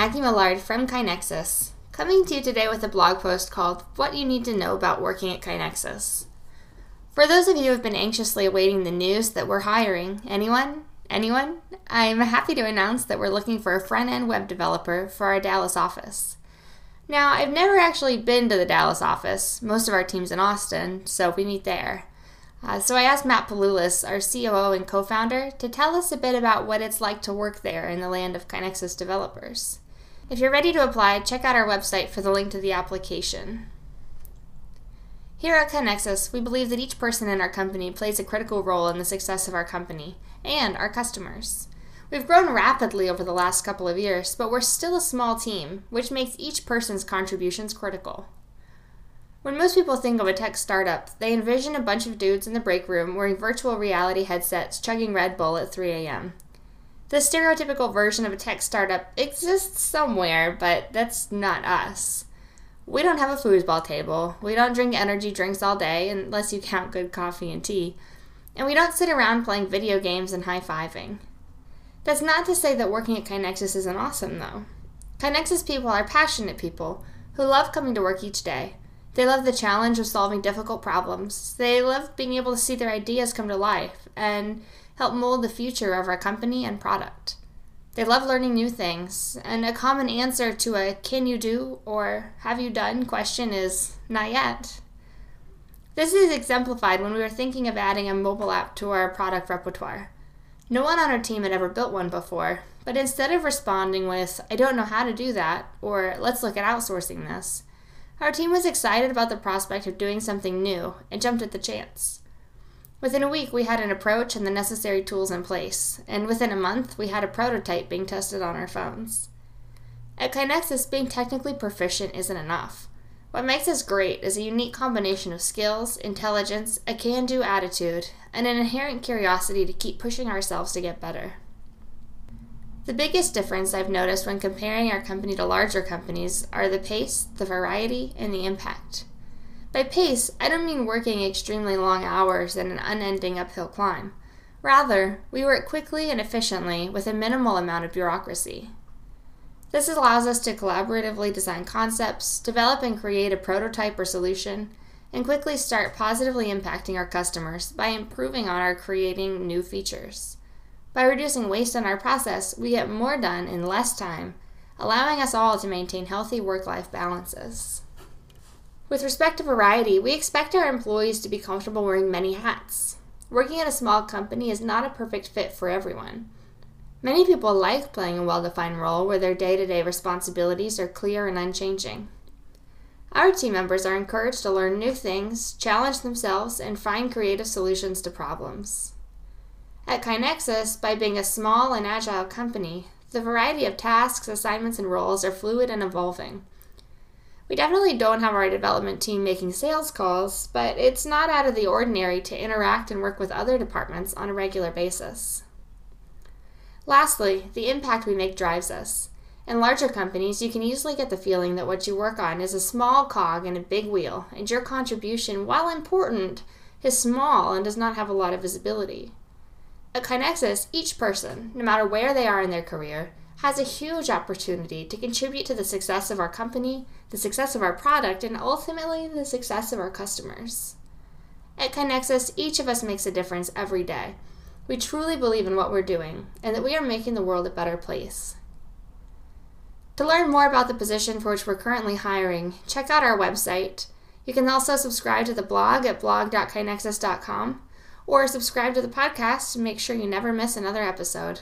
Maggie Millard from KaiNexus, coming to you today with a blog post called What You Need to Know About Working at KaiNexus. For those of you who have been anxiously awaiting the news that we're hiring anyone, anyone, I'm happy to announce that we're looking for a front end web developer for our Dallas office. Now, I've never actually been to the Dallas office. Most of our team's in Austin, so we meet there. Uh, so I asked Matt Palulis, our COO and co founder, to tell us a bit about what it's like to work there in the land of KaiNexus developers. If you're ready to apply, check out our website for the link to the application. Here at KaiNexus, we believe that each person in our company plays a critical role in the success of our company and our customers. We've grown rapidly over the last couple of years, but we're still a small team, which makes each person's contributions critical. When most people think of a tech startup, they envision a bunch of dudes in the break room wearing virtual reality headsets chugging Red Bull at 3 a.m. The stereotypical version of a tech startup exists somewhere, but that's not us. We don't have a foosball table, we don't drink energy drinks all day, unless you count good coffee and tea, and we don't sit around playing video games and high fiving. That's not to say that working at KaiNexus isn't awesome, though. KaiNexus people are passionate people who love coming to work each day. They love the challenge of solving difficult problems. They love being able to see their ideas come to life and help mold the future of our company and product. They love learning new things, and a common answer to a can you do or have you done question is not yet. This is exemplified when we were thinking of adding a mobile app to our product repertoire. No one on our team had ever built one before, but instead of responding with, I don't know how to do that, or let's look at outsourcing this, our team was excited about the prospect of doing something new and jumped at the chance. Within a week, we had an approach and the necessary tools in place, and within a month, we had a prototype being tested on our phones. At KaiNexus, being technically proficient isn't enough. What makes us great is a unique combination of skills, intelligence, a can do attitude, and an inherent curiosity to keep pushing ourselves to get better. The biggest difference I've noticed when comparing our company to larger companies are the pace, the variety, and the impact. By pace, I don't mean working extremely long hours and an unending uphill climb. Rather, we work quickly and efficiently with a minimal amount of bureaucracy. This allows us to collaboratively design concepts, develop and create a prototype or solution, and quickly start positively impacting our customers by improving on our creating new features. By reducing waste in our process, we get more done in less time, allowing us all to maintain healthy work life balances. With respect to variety, we expect our employees to be comfortable wearing many hats. Working at a small company is not a perfect fit for everyone. Many people like playing a well defined role where their day to day responsibilities are clear and unchanging. Our team members are encouraged to learn new things, challenge themselves, and find creative solutions to problems. At KaiNexus, by being a small and agile company, the variety of tasks, assignments, and roles are fluid and evolving. We definitely don't have our development team making sales calls, but it's not out of the ordinary to interact and work with other departments on a regular basis. Lastly, the impact we make drives us. In larger companies, you can easily get the feeling that what you work on is a small cog in a big wheel, and your contribution, while important, is small and does not have a lot of visibility. At KaiNexus, each person, no matter where they are in their career, has a huge opportunity to contribute to the success of our company, the success of our product, and ultimately the success of our customers. At KaiNexus, each of us makes a difference every day, we truly believe in what we're doing and that we are making the world a better place. To learn more about the position for which we're currently hiring, check out our website. You can also subscribe to the blog at blog.kainexus.com or subscribe to the podcast to make sure you never miss another episode.